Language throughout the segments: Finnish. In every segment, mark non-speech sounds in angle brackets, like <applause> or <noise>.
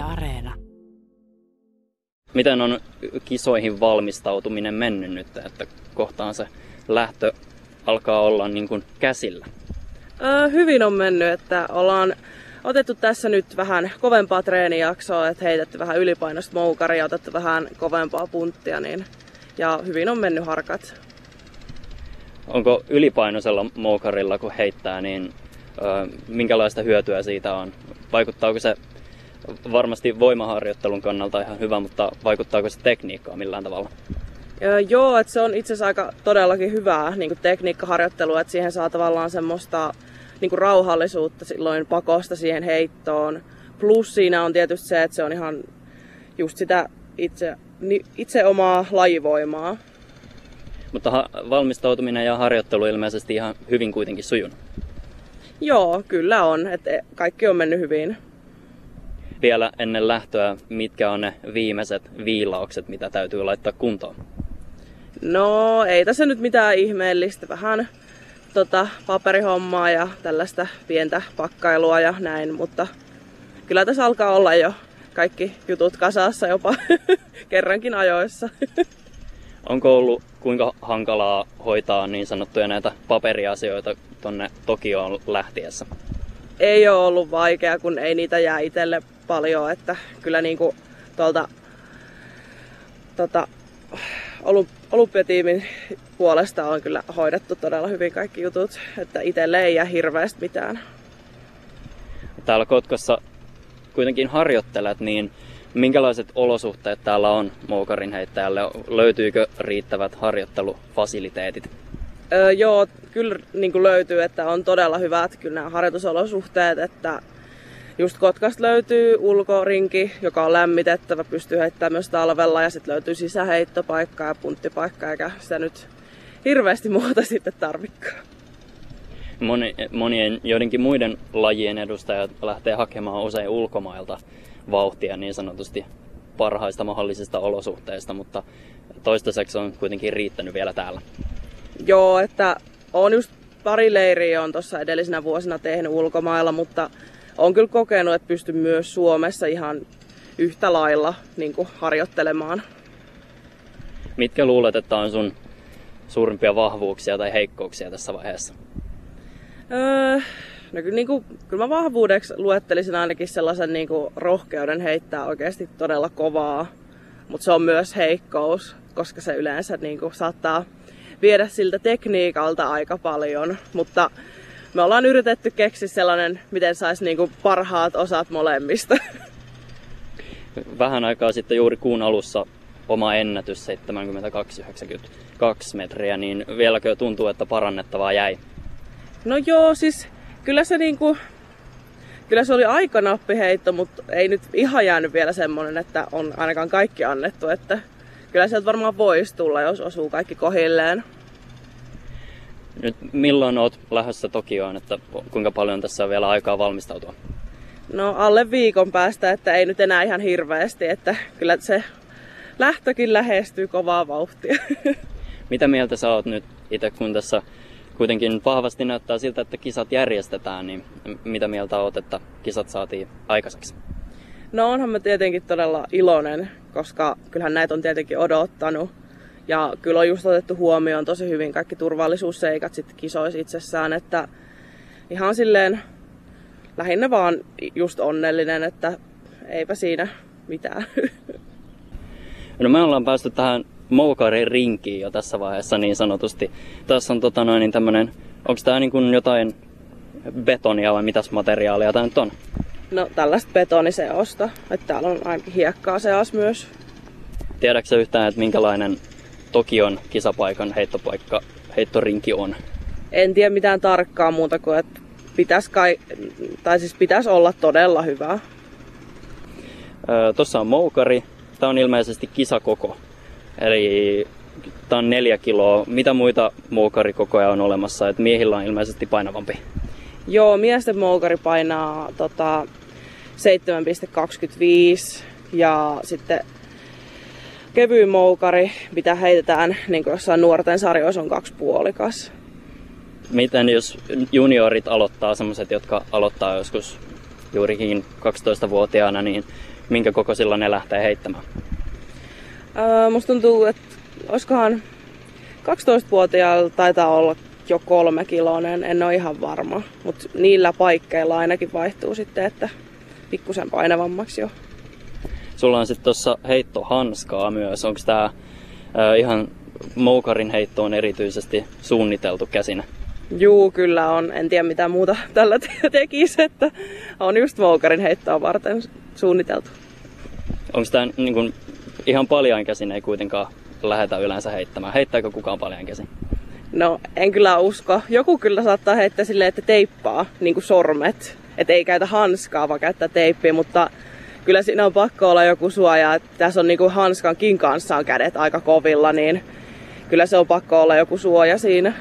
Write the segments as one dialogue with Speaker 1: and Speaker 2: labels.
Speaker 1: Yle Areena.
Speaker 2: Miten on kisoihin valmistautuminen mennyt nyt, että kohtaan se lähtö alkaa olla niin kuin käsillä?
Speaker 3: Öö, hyvin on mennyt, että ollaan otettu tässä nyt vähän kovempaa treenijaksoa, että heitetty vähän ylipainosta moukaria, otettu vähän kovempaa punttia, niin, ja hyvin on mennyt harkat.
Speaker 2: Onko ylipainoisella moukarilla, kun heittää, niin ö, minkälaista hyötyä siitä on? Vaikuttaako se varmasti voimaharjoittelun kannalta ihan hyvä, mutta vaikuttaako se tekniikkaan millään tavalla?
Speaker 3: Öö, joo, että se on itse asiassa aika todellakin hyvää niin tekniikkaharjoittelua, että siihen saa tavallaan semmoista niin kuin rauhallisuutta silloin pakosta siihen heittoon. Plus siinä on tietysti se, että se on ihan just sitä itse, itse omaa lajivoimaa.
Speaker 2: Mutta ha- valmistautuminen ja harjoittelu ilmeisesti ihan hyvin kuitenkin sujunut.
Speaker 3: Joo, kyllä on. Että kaikki on mennyt hyvin.
Speaker 2: Vielä ennen lähtöä, mitkä on ne viimeiset viilaukset, mitä täytyy laittaa kuntoon?
Speaker 3: No, ei tässä nyt mitään ihmeellistä. Vähän tota, paperihommaa ja tällaista pientä pakkailua ja näin, mutta kyllä tässä alkaa olla jo kaikki jutut kasassa jopa <laughs> kerrankin ajoissa.
Speaker 2: Onko ollut kuinka hankalaa hoitaa niin sanottuja näitä paperiasioita tonne Tokioon lähtiessä?
Speaker 3: Ei ole ollut vaikea, kun ei niitä jää itselle paljon, että kyllä niinku tuolta tota, olympiatiimin puolesta on kyllä hoidettu todella hyvin kaikki jutut, että itselle ei jää hirveästi mitään.
Speaker 2: Täällä Kotkassa kuitenkin harjoittelet, niin minkälaiset olosuhteet täällä on moukarin heittäjälle? Löytyykö riittävät harjoittelufasiliteetit?
Speaker 3: Öö, joo, kyllä niin kuin löytyy, että on todella hyvät kyllä nämä harjoitusolosuhteet, että just Kotkasta löytyy ulkorinki, joka on lämmitettävä, pystyy heittämään myös talvella ja sitten löytyy sisäheittopaikka ja punttipaikka, eikä sitä nyt hirveästi muuta sitten tarvikkaa.
Speaker 2: Moni, monien joidenkin muiden lajien edustajat lähtee hakemaan usein ulkomailta vauhtia niin sanotusti parhaista mahdollisista olosuhteista, mutta toistaiseksi on kuitenkin riittänyt vielä täällä.
Speaker 3: Joo, että on just pari leiriä on tuossa edellisenä vuosina tehnyt ulkomailla, mutta on kyllä kokenut, että pystyn myös Suomessa ihan yhtä lailla niin kuin harjoittelemaan.
Speaker 2: Mitkä luulet, että on sun suurimpia vahvuuksia tai heikkouksia tässä vaiheessa?
Speaker 3: Öö, no kyllä, niin kuin, kyllä mä vahvuudeksi luettelisin ainakin sellaisen niin kuin, rohkeuden heittää oikeasti todella kovaa. Mutta se on myös heikkous, koska se yleensä niin kuin, saattaa viedä siltä tekniikalta aika paljon. Mutta me ollaan yritetty keksiä sellainen, miten saisi niinku parhaat osat molemmista. <laughs>
Speaker 2: Vähän aikaa sitten juuri kuun alussa oma ennätys 72-92 metriä, niin vieläkö tuntuu, että parannettavaa jäi?
Speaker 3: No joo, siis kyllä se niinku, kyllä se oli aika nappiheitto, mutta ei nyt ihan jäänyt vielä semmonen, että on ainakaan kaikki annettu, että kyllä sieltä varmaan voisi tulla, jos osuu kaikki kohilleen.
Speaker 2: Nyt milloin oot lähdössä Tokioon, että kuinka paljon tässä on vielä aikaa valmistautua?
Speaker 3: No alle viikon päästä, että ei nyt enää ihan hirveästi, että kyllä se lähtökin lähestyy kovaa vauhtia. <laughs>
Speaker 2: Mitä mieltä sä oot nyt itse, kun tässä kuitenkin vahvasti näyttää siltä, että kisat järjestetään, niin mitä mieltä oot, että kisat saatiin aikaiseksi?
Speaker 3: No onhan mä tietenkin todella iloinen, koska kyllähän näitä on tietenkin odottanut. Ja kyllä on just otettu huomioon tosi hyvin kaikki turvallisuusseikat sitten kisoissa itsessään, että ihan silleen lähinnä vaan just onnellinen, että eipä siinä mitään.
Speaker 2: No me ollaan päästy tähän Moukarin rinkiin jo tässä vaiheessa niin sanotusti. Tässä on tota noin, niin tämmönen, onko tää niin kuin jotain betonia vai mitäs materiaalia tää nyt on?
Speaker 3: No tällaista betoniseosta, että täällä on ainakin hiekkaa seas myös.
Speaker 2: Tiedätkö yhtään, että minkälainen Tokion kisapaikan heittopaikka, heittorinki on?
Speaker 3: En tiedä mitään tarkkaa muuta kuin, että pitäisi, kai, tai siis pitäisi olla todella hyvä.
Speaker 2: Öö, Tuossa on moukari. Tämä on ilmeisesti kisakoko. Eli tämä on neljä kiloa. Mitä muita moukarikokoja on olemassa? Et miehillä on ilmeisesti painavampi.
Speaker 3: Joo, miesten moukari painaa tota, 7,25 ja sitten kevyin moukari, mitä heitetään niin jossain nuorten sarjoissa on kaksi puolikas.
Speaker 2: Miten jos juniorit aloittaa, sellaiset, jotka aloittaa joskus juurikin 12-vuotiaana, niin minkä kokoisilla ne lähtee heittämään?
Speaker 3: Öö, musta tuntuu, että olisikohan 12-vuotiailla taitaa olla jo kolme kiloinen, en ole ihan varma. Mutta niillä paikkeilla ainakin vaihtuu sitten, että pikkusen painavammaksi jo.
Speaker 2: Sulla on sitten tuossa heittohanskaa myös. Onko tämä ihan moukarin heittoon erityisesti suunniteltu käsinä?
Speaker 3: Juu, kyllä on. En tiedä mitä muuta <laughs> tällä tekisi, että on just moukarin heittoa varten suunniteltu.
Speaker 2: Onko tämä niin kun, ihan paljon käsin ei kuitenkaan lähetä yleensä heittämään? Heittääkö kukaan paljon käsin?
Speaker 3: No, en kyllä usko. Joku kyllä saattaa heittää silleen, että teippaa niin kuin sormet. Että ei käytä hanskaa, vaan käyttää teippiä, mutta kyllä siinä on pakko olla joku suoja. Tässä on niin kuin hanskankin kanssa on kädet aika kovilla, niin kyllä se on pakko olla joku suoja siinä.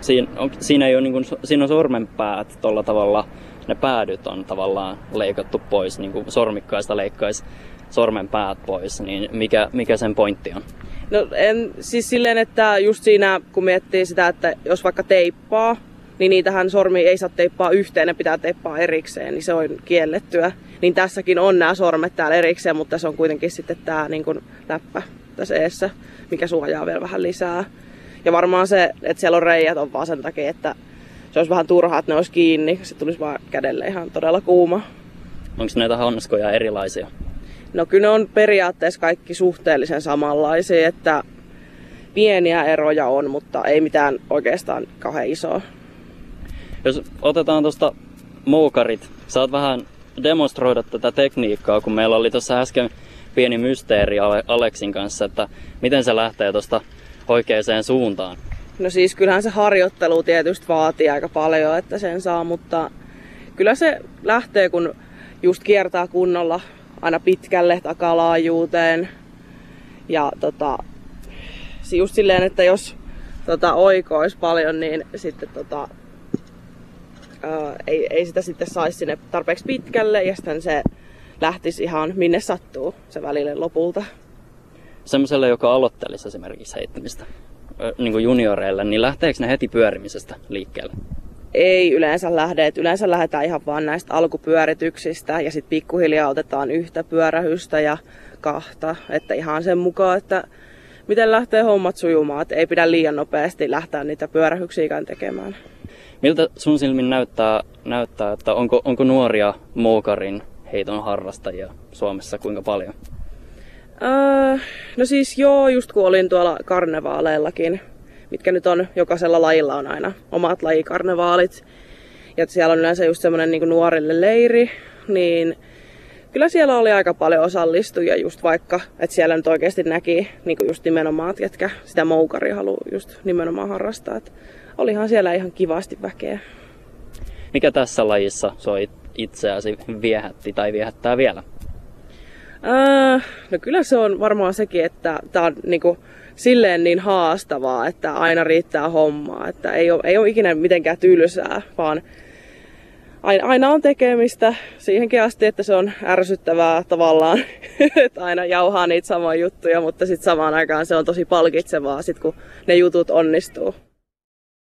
Speaker 2: Siin, on, siinä, ei ole, niin kuin, siinä on sormenpäät tuolla tavalla, ne päädyt on tavallaan leikattu pois, niin kuin sormikkaista leikkaisi sormenpäät pois, niin mikä, mikä sen pointti on?
Speaker 3: No en, siis silleen, että just siinä kun miettii sitä, että jos vaikka teippaa, niin niitähän sormi ei saa teippaa yhteen, ne pitää teippaa erikseen, niin se on kiellettyä. Niin tässäkin on nämä sormet täällä erikseen, mutta se on kuitenkin sitten tämä niin kuin läppä tässä eessä, mikä suojaa vielä vähän lisää. Ja varmaan se, että siellä on reijät on vaan sen takia, että se olisi vähän turhaa, että ne olisi kiinni. Se tulisi vaan kädelle ihan todella kuuma.
Speaker 2: Onko näitä hanskoja erilaisia?
Speaker 3: No kyllä ne on periaatteessa kaikki suhteellisen samanlaisia, että pieniä eroja on, mutta ei mitään oikeastaan kauhean isoa.
Speaker 2: Jos otetaan tuosta moukarit, saat vähän demonstroida tätä tekniikkaa, kun meillä oli tuossa äsken pieni mysteeri Aleksin kanssa, että miten se lähtee tuosta oikeaan suuntaan.
Speaker 3: No siis kyllähän se harjoittelu tietysti vaatii aika paljon, että sen saa, mutta kyllä se lähtee, kun just kiertää kunnolla aina pitkälle takalaajuuteen. Ja tota, just silleen, että jos tota, oikois paljon, niin sitten tota, ää, ei, ei sitä sitten saisi sinne tarpeeksi pitkälle ja sitten se lähtisi ihan minne sattuu se välille lopulta.
Speaker 2: Semmoiselle, joka aloittelisi esimerkiksi heittämistä niin kuin junioreille, niin lähteekö ne heti pyörimisestä liikkeelle?
Speaker 3: ei yleensä lähde. Yleensä lähdetään ihan vaan näistä alkupyörityksistä ja sitten pikkuhiljaa otetaan yhtä pyörähystä ja kahta. Että ihan sen mukaan, että miten lähtee hommat sujumaan. Että ei pidä liian nopeasti lähteä niitä pyörähyksiä tekemään.
Speaker 2: Miltä sun silmin näyttää, näyttää että onko, onko nuoria mookarin heiton harrastajia Suomessa kuinka paljon?
Speaker 3: Öö, no siis joo, just kun olin tuolla karnevaaleillakin, mitkä nyt on, jokaisella lajilla on aina omat lajikarnevaalit. Ja siellä on yleensä just semmoinen niin nuorille leiri, niin kyllä siellä oli aika paljon osallistujia just vaikka, että siellä nyt oikeasti näki niin just nimenomaan, ketkä sitä moukari haluaa just nimenomaan harrastaa. Et olihan siellä ihan kivasti väkeä.
Speaker 2: Mikä tässä lajissa sua itseäsi viehätti tai viehättää vielä?
Speaker 3: Äh, no kyllä se on varmaan sekin, että tämä on niinku, silleen niin haastavaa, että aina riittää hommaa. Että ei ole, ei ole ikinä mitenkään tylsää, vaan aina on tekemistä siihenkin asti, että se on ärsyttävää tavallaan, <laughs> että aina jauhaa niitä samoja juttuja, mutta sitten samaan aikaan se on tosi palkitsevaa, sit kun ne jutut onnistuu.